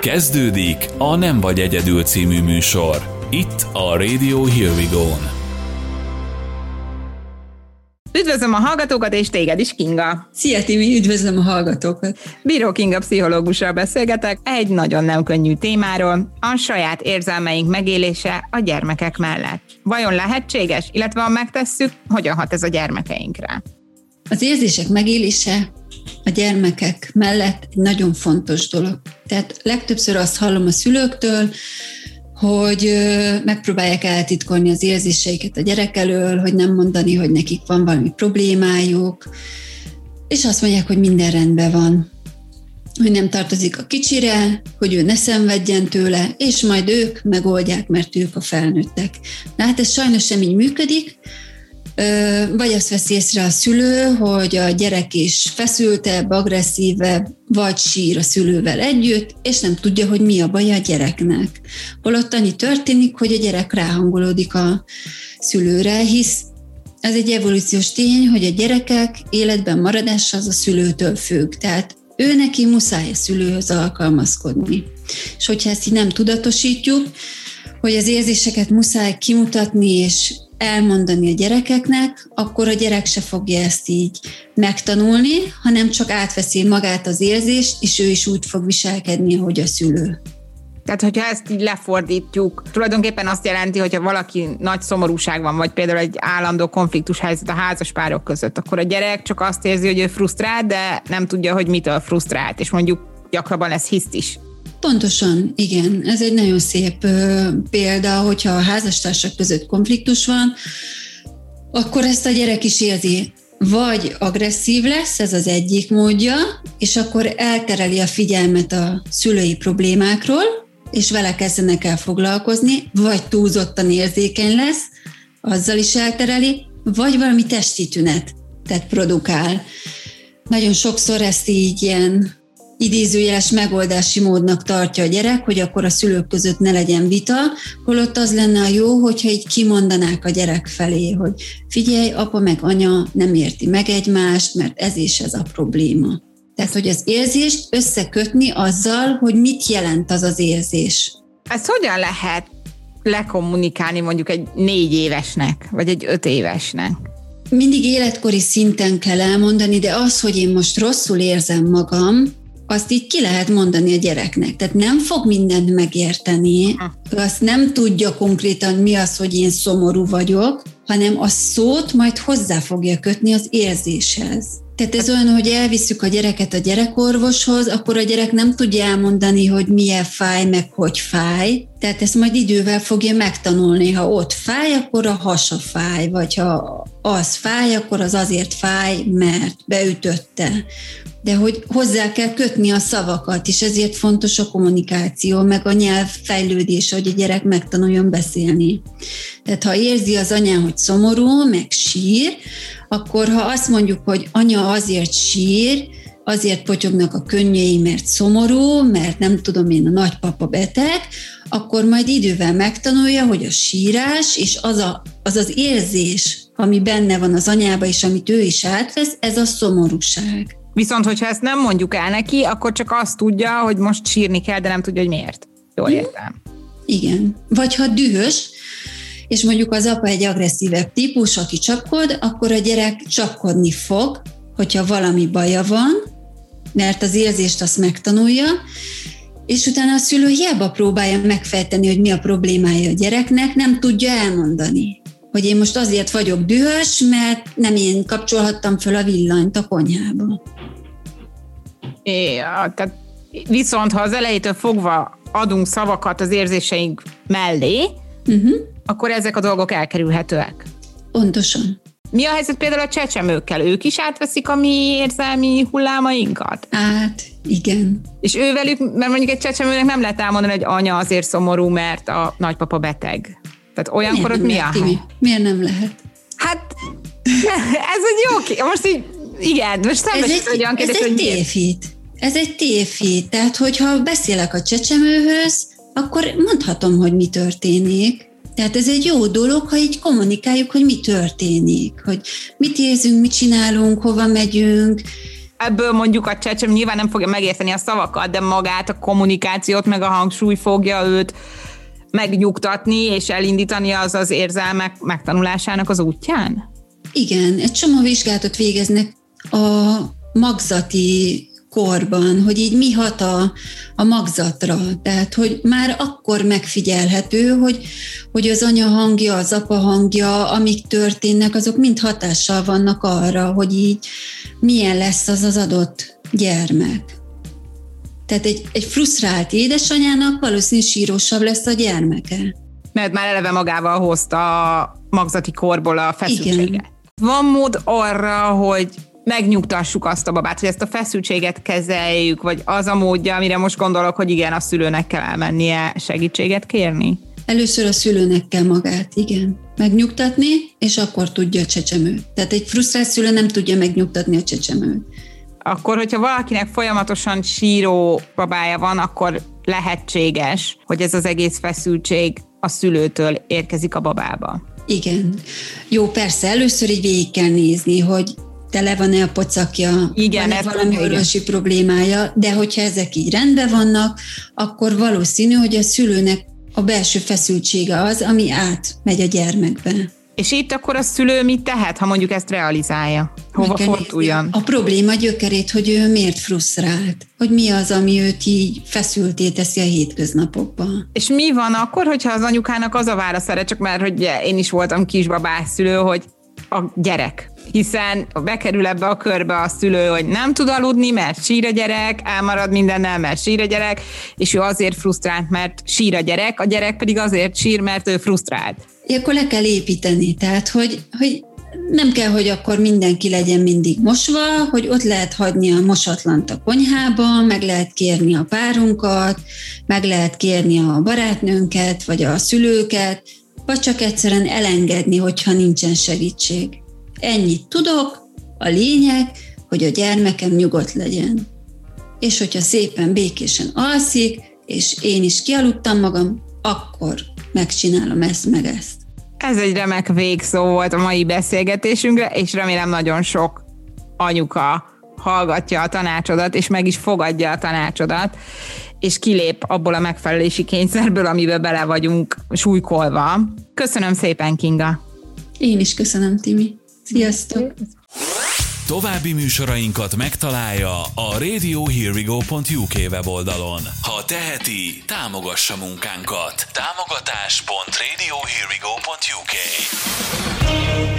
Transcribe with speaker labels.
Speaker 1: Kezdődik a Nem vagy egyedül című műsor. Itt a Radio Here We Go-n.
Speaker 2: Üdvözlöm a hallgatókat, és téged is, Kinga.
Speaker 3: Szia, Timi, üdvözlöm a hallgatókat.
Speaker 2: Bíró Kinga pszichológussal beszélgetek egy nagyon nem könnyű témáról, a saját érzelmeink megélése a gyermekek mellett. Vajon lehetséges, illetve ha megtesszük, hogyan hat ez a gyermekeinkre?
Speaker 3: Az érzések megélése a gyermekek mellett egy nagyon fontos dolog. Tehát legtöbbször azt hallom a szülőktől, hogy megpróbálják eltitkolni az érzéseiket a gyerek elől, hogy nem mondani, hogy nekik van valami problémájuk, és azt mondják, hogy minden rendben van, hogy nem tartozik a kicsire, hogy ő ne szenvedjen tőle, és majd ők megoldják, mert ők a felnőttek. De hát ez sajnos sem így működik, vagy azt veszi észre a szülő, hogy a gyerek is feszültebb, agresszívebb, vagy sír a szülővel együtt, és nem tudja, hogy mi a baj a gyereknek. Holott annyi történik, hogy a gyerek ráhangolódik a szülőre, hisz ez egy evolúciós tény, hogy a gyerekek életben maradása az a szülőtől függ. Tehát ő neki muszáj a szülőhöz alkalmazkodni. És hogyha ezt így nem tudatosítjuk, hogy az érzéseket muszáj kimutatni és elmondani a gyerekeknek, akkor a gyerek se fogja ezt így megtanulni, hanem csak átveszi magát az érzést, és ő is úgy fog viselkedni, ahogy a szülő.
Speaker 2: Tehát, hogyha ezt így lefordítjuk, tulajdonképpen azt jelenti, hogyha valaki nagy szomorúság van, vagy például egy állandó konfliktus helyzet a házas párok között, akkor a gyerek csak azt érzi, hogy ő frusztrált, de nem tudja, hogy mitől frusztrált, és mondjuk gyakrabban ez hiszt is.
Speaker 3: Pontosan, igen. Ez egy nagyon szép példa, hogyha a házastársak között konfliktus van, akkor ezt a gyerek is érzi. Vagy agresszív lesz, ez az egyik módja, és akkor eltereli a figyelmet a szülői problémákról, és vele kezdenek el foglalkozni, vagy túlzottan érzékeny lesz, azzal is eltereli, vagy valami testi tünet, tehát produkál. Nagyon sokszor ezt így ilyen idézőjeles megoldási módnak tartja a gyerek, hogy akkor a szülők között ne legyen vita, holott az lenne a jó, hogyha így kimondanák a gyerek felé, hogy figyelj, apa meg anya nem érti meg egymást, mert ez is ez a probléma. Tehát, hogy az érzést összekötni azzal, hogy mit jelent az az érzés.
Speaker 2: Ezt hogyan lehet lekommunikálni mondjuk egy négy évesnek, vagy egy öt évesnek?
Speaker 3: Mindig életkori szinten kell elmondani, de az, hogy én most rosszul érzem magam, azt így ki lehet mondani a gyereknek. Tehát nem fog mindent megérteni, azt nem tudja konkrétan mi az, hogy én szomorú vagyok, hanem a szót majd hozzá fogja kötni az érzéshez. Tehát ez olyan, hogy elviszük a gyereket a gyerekorvoshoz, akkor a gyerek nem tudja elmondani, hogy milyen fáj, meg hogy fáj. Tehát ezt majd idővel fogja megtanulni. Ha ott fáj, akkor a hasa fáj, vagy ha az fáj, akkor az azért fáj, mert beütötte de hogy hozzá kell kötni a szavakat, és ezért fontos a kommunikáció, meg a nyelv fejlődése, hogy a gyerek megtanuljon beszélni. Tehát ha érzi az anyán, hogy szomorú, meg sír, akkor ha azt mondjuk, hogy anya azért sír, azért potyognak a könnyei, mert szomorú, mert nem tudom én, a nagypapa beteg, akkor majd idővel megtanulja, hogy a sírás és az a, az, az érzés, ami benne van az anyába, és amit ő is átvesz, ez a szomorúság.
Speaker 2: Viszont, hogyha ezt nem mondjuk el neki, akkor csak azt tudja, hogy most sírni kell, de nem tudja, hogy miért. Jól értem.
Speaker 3: Igen. Vagy ha dühös, és mondjuk az apa egy agresszívebb típus, aki csapkod, akkor a gyerek csapkodni fog, hogyha valami baja van, mert az érzést azt megtanulja, és utána a szülő hiába próbálja megfejteni, hogy mi a problémája a gyereknek, nem tudja elmondani. Hogy én most azért vagyok dühös, mert nem én kapcsolhattam föl a villanyt a konyhába.
Speaker 2: É, tehát viszont ha az elejétől fogva adunk szavakat az érzéseink mellé, uh-huh. akkor ezek a dolgok elkerülhetőek.
Speaker 3: Pontosan.
Speaker 2: Mi a helyzet például a csecsemőkkel? Ők is átveszik a mi érzelmi hullámainkat?
Speaker 3: Hát, igen.
Speaker 2: És ővelük, mert mondjuk egy csecsemőnek nem lehet elmondani, hogy anya azért szomorú, mert a nagypapa beteg. Tehát olyankor ott mi a hely?
Speaker 3: Miért nem lehet?
Speaker 2: Hát, ez egy jó Most így, igen, most nem ez egy, olyan kérdés,
Speaker 3: ez egy tévhit. Ez egy tévhit. Tehát, hogyha beszélek a csecsemőhöz, akkor mondhatom, hogy mi történik. Tehát ez egy jó dolog, ha így kommunikáljuk, hogy mi történik, hogy mit érzünk, mit csinálunk, hova megyünk,
Speaker 2: ebből mondjuk a csecsem nyilván nem fogja megérteni a szavakat, de magát, a kommunikációt, meg a hangsúly fogja őt megnyugtatni és elindítani az az érzelmek megtanulásának az útján?
Speaker 3: Igen, egy csomó vizsgálatot végeznek a magzati korban, hogy így mi hat a, a magzatra. Tehát, hogy már akkor megfigyelhető, hogy, hogy az anya hangja, az apa hangja, amik történnek, azok mind hatással vannak arra, hogy így milyen lesz az az adott gyermek. Tehát egy, egy frusztrált édesanyának valószínűleg sírósabb lesz a gyermeke.
Speaker 2: Mert már eleve magával hozta a magzati korból a feszültséget. Igen. Van mód arra, hogy megnyugtassuk azt a babát, hogy ezt a feszültséget kezeljük, vagy az a módja, amire most gondolok, hogy igen, a szülőnek kell elmennie segítséget kérni?
Speaker 3: Először a szülőnek kell magát, igen, megnyugtatni, és akkor tudja a csecsemő. Tehát egy frusztrált szülő nem tudja megnyugtatni a csecsemőt.
Speaker 2: Akkor, hogyha valakinek folyamatosan síró babája van, akkor lehetséges, hogy ez az egész feszültség a szülőtől érkezik a babába.
Speaker 3: Igen. Jó, persze, először így végig kell nézni, hogy tele van-e a pocakja,
Speaker 2: igen,
Speaker 3: van-e valami orvosi problémája, de hogyha ezek így rendben vannak, akkor valószínű, hogy a szülőnek a belső feszültsége az, ami átmegy a gyermekbe.
Speaker 2: És itt akkor a szülő mit tehet, ha mondjuk ezt realizálja? Hova forduljon?
Speaker 3: A probléma gyökerét, hogy ő miért frusztrált, hogy mi az, ami őt így feszülté teszi a hétköznapokban.
Speaker 2: És mi van akkor, hogyha az anyukának az a válasz erre, csak mert hogy én is voltam kisbabás szülő, hogy a gyerek hiszen bekerül ebbe a körbe a szülő, hogy nem tud aludni, mert sír a gyerek, elmarad mindennel, mert sír a gyerek, és ő azért frusztrált, mert sír a gyerek, a gyerek pedig azért sír, mert ő frusztrált.
Speaker 3: Akkor le kell építeni, tehát hogy, hogy nem kell, hogy akkor mindenki legyen mindig mosva, hogy ott lehet hagyni a mosatlant a konyhába, meg lehet kérni a párunkat, meg lehet kérni a barátnőnket, vagy a szülőket, vagy csak egyszerűen elengedni, hogyha nincsen segítség. Ennyit tudok, a lényeg, hogy a gyermekem nyugodt legyen. És hogyha szépen békésen alszik, és én is kialudtam magam, akkor megcsinálom ezt meg ezt.
Speaker 2: Ez egy remek végszó volt a mai beszélgetésünkre, és remélem nagyon sok anyuka hallgatja a tanácsodat, és meg is fogadja a tanácsodat, és kilép abból a megfelelési kényszerből, amiben bele vagyunk súlykolva. Köszönöm szépen, Kinga!
Speaker 3: Én is köszönöm, Timi! Sziasztok!
Speaker 1: További műsorainkat megtalálja a radiohearwego.uk weboldalon. Ha teheti, támogassa munkánkat. Támogatás.radiohearwego.uk